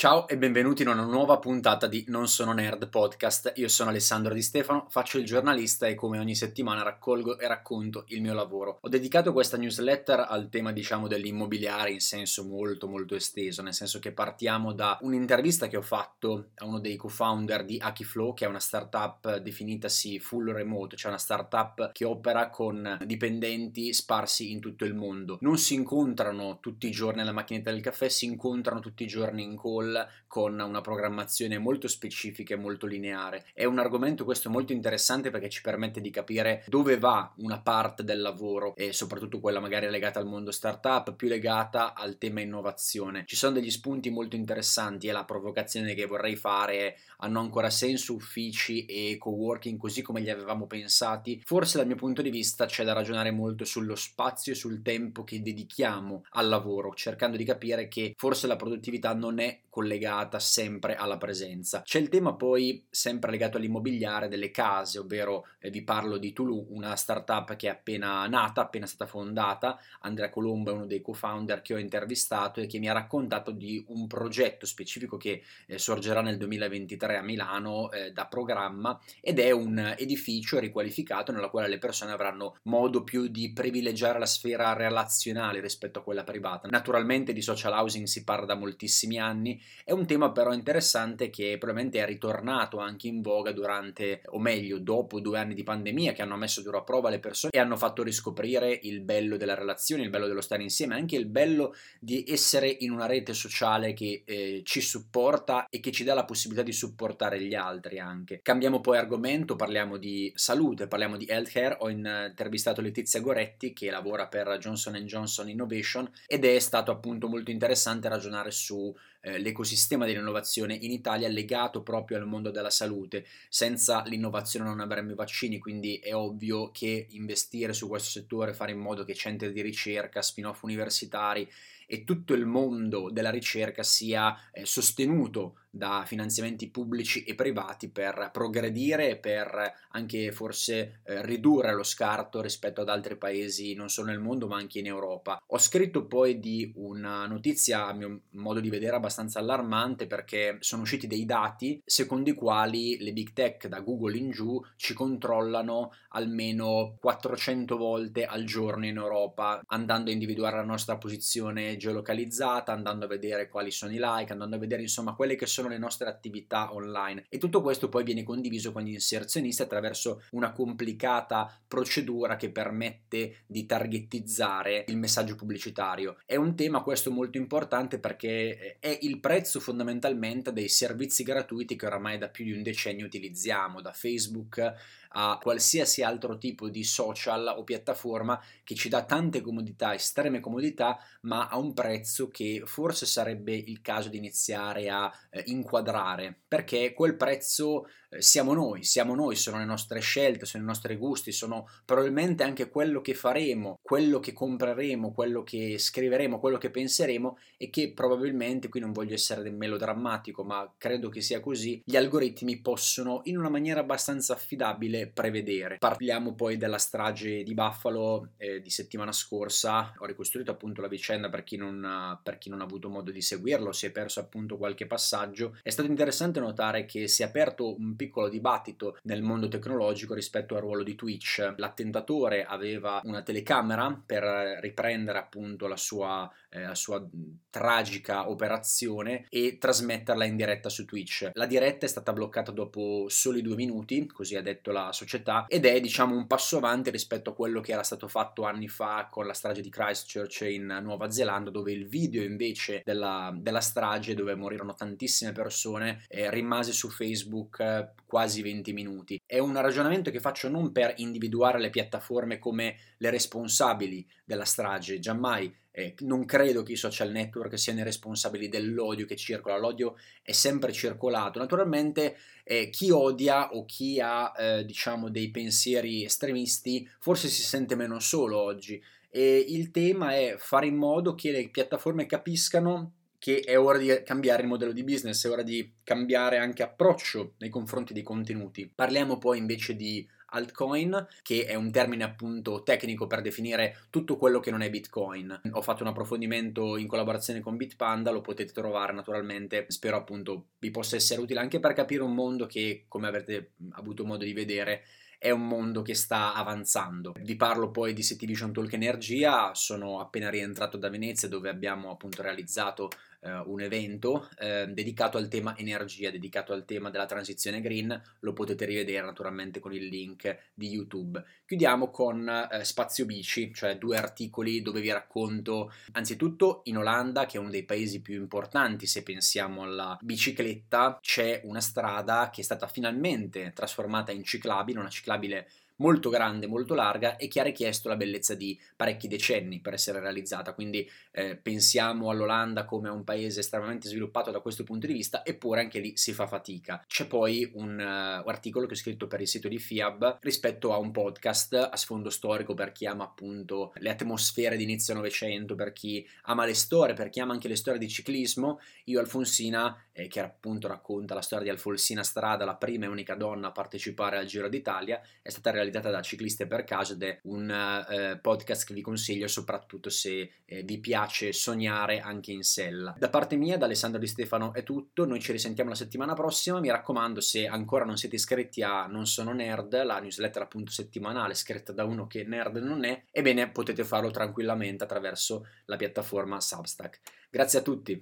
Ciao e benvenuti in una nuova puntata di Non sono nerd podcast. Io sono Alessandro Di Stefano, faccio il giornalista e come ogni settimana raccolgo e racconto il mio lavoro. Ho dedicato questa newsletter al tema, diciamo, dell'immobiliare in senso molto molto esteso, nel senso che partiamo da un'intervista che ho fatto a uno dei co-founder di Akiflow, che è una startup definitasi full remote, cioè una startup che opera con dipendenti sparsi in tutto il mondo. Non si incontrano tutti i giorni alla macchinetta del caffè, si incontrano tutti i giorni in call con una programmazione molto specifica e molto lineare. È un argomento questo molto interessante perché ci permette di capire dove va una parte del lavoro e soprattutto quella magari legata al mondo startup, più legata al tema innovazione. Ci sono degli spunti molto interessanti e la provocazione che vorrei fare è hanno ancora senso uffici e co-working così come li avevamo pensati? Forse dal mio punto di vista c'è da ragionare molto sullo spazio e sul tempo che dedichiamo al lavoro, cercando di capire che forse la produttività non è collegata sempre alla presenza. C'è il tema poi sempre legato all'immobiliare delle case, ovvero eh, vi parlo di Tulu, una startup che è appena nata, appena stata fondata. Andrea Colombo è uno dei co-founder che ho intervistato e che mi ha raccontato di un progetto specifico che eh, sorgerà nel 2023 a Milano eh, da programma ed è un edificio riqualificato nella quale le persone avranno modo più di privilegiare la sfera relazionale rispetto a quella privata. Naturalmente di social housing si parla da moltissimi anni è un tema però interessante che probabilmente è ritornato anche in voga durante, o meglio, dopo due anni di pandemia che hanno messo duro a prova le persone e hanno fatto riscoprire il bello della relazione, il bello dello stare insieme, anche il bello di essere in una rete sociale che eh, ci supporta e che ci dà la possibilità di supportare gli altri anche. Cambiamo poi argomento, parliamo di salute, parliamo di healthcare. Ho intervistato Letizia Goretti che lavora per Johnson Johnson Innovation ed è stato appunto molto interessante ragionare su eh, l'ecosistema dell'innovazione in Italia legato proprio al mondo della salute. Senza l'innovazione non avremmo i vaccini, quindi è ovvio che investire su questo settore, fare in modo che centri di ricerca, spin-off universitari e tutto il mondo della ricerca sia eh, sostenuto da finanziamenti pubblici e privati per progredire e per anche forse eh, ridurre lo scarto rispetto ad altri paesi non solo nel mondo ma anche in Europa. Ho scritto poi di una notizia a mio modo di vedere abbastanza allarmante perché sono usciti dei dati secondo i quali le big tech da Google in giù ci controllano almeno 400 volte al giorno in Europa andando a individuare la nostra posizione geolocalizzata, andando a vedere quali sono i like, andando a vedere insomma quelle che sono sono le nostre attività online e tutto questo poi viene condiviso con gli inserzionisti attraverso una complicata procedura che permette di targetizzare il messaggio pubblicitario. È un tema questo molto importante perché è il prezzo fondamentalmente dei servizi gratuiti che oramai da più di un decennio utilizziamo, da Facebook a qualsiasi altro tipo di social o piattaforma che ci dà tante comodità, estreme comodità, ma a un prezzo che forse sarebbe il caso di iniziare a eh, inquadrare, perché quel prezzo eh, siamo noi, siamo noi, sono le nostre scelte, sono i nostri gusti, sono probabilmente anche quello che faremo, quello che compreremo, quello che scriveremo, quello che penseremo e che probabilmente, qui non voglio essere melodrammatico, ma credo che sia così, gli algoritmi possono in una maniera abbastanza affidabile prevedere. Parliamo poi della strage di Buffalo eh, di settimana scorsa, ho ricostruito appunto la vicenda per chi, non, per chi non ha avuto modo di seguirlo, si è perso appunto qualche passaggio. È stato interessante notare che si è aperto un piccolo dibattito nel mondo tecnologico rispetto al ruolo di Twitch. L'attentatore aveva una telecamera per riprendere appunto la sua, eh, la sua tragica operazione e trasmetterla in diretta su Twitch. La diretta è stata bloccata dopo soli due minuti, così ha detto la società, ed è diciamo un passo avanti rispetto a quello che era stato fatto anni fa con la strage di Christchurch in Nuova Zelanda, dove il video invece della, della strage, dove morirono tantissime persone, eh, rimase su Facebook quasi 20 minuti. È un ragionamento che faccio non per individuare le piattaforme come le responsabili della strage, giammai eh, non credo che i social network siano i responsabili dell'odio che circola, l'odio è sempre circolato. Naturalmente eh, chi odia o chi ha eh, diciamo dei pensieri estremisti forse si sente meno solo oggi e il tema è fare in modo che le piattaforme capiscano che è ora di cambiare il modello di business, è ora di cambiare anche approccio nei confronti dei contenuti. Parliamo poi invece di altcoin, che è un termine appunto tecnico per definire tutto quello che non è Bitcoin. Ho fatto un approfondimento in collaborazione con Bitpanda, lo potete trovare naturalmente, spero appunto vi possa essere utile anche per capire un mondo che, come avete avuto modo di vedere, è un mondo che sta avanzando. Vi parlo poi di Citivision Talk Energia, sono appena rientrato da Venezia dove abbiamo appunto realizzato un evento eh, dedicato al tema energia, dedicato al tema della transizione green, lo potete rivedere naturalmente con il link di YouTube. Chiudiamo con eh, Spazio Bici, cioè due articoli dove vi racconto anzitutto in Olanda, che è uno dei paesi più importanti se pensiamo alla bicicletta, c'è una strada che è stata finalmente trasformata in ciclabile, una ciclabile molto grande, molto larga e che ha richiesto la bellezza di parecchi decenni per essere realizzata. Quindi eh, pensiamo all'Olanda come a un paese estremamente sviluppato da questo punto di vista, eppure anche lì si fa fatica. C'è poi un, uh, articolo che ho scritto per il sito di FIAB rispetto a un podcast a sfondo storico per chi ama appunto le atmosfere di inizio Novecento, per chi ama le storie, per chi ama anche le storie di ciclismo. Io Alfonsina, eh, che appunto racconta la storia di Alfonsina Strada, la prima e unica donna a partecipare al Giro d'Italia, è stata realizzata realizzata da Cicliste per Caso ed è un eh, podcast che vi consiglio soprattutto se eh, vi piace sognare anche in sella. Da parte mia, da Alessandro Di Stefano è tutto, noi ci risentiamo la settimana prossima, mi raccomando se ancora non siete iscritti a Non Sono Nerd, la newsletter appunto settimanale scritta da uno che nerd non è, ebbene potete farlo tranquillamente attraverso la piattaforma Substack. Grazie a tutti!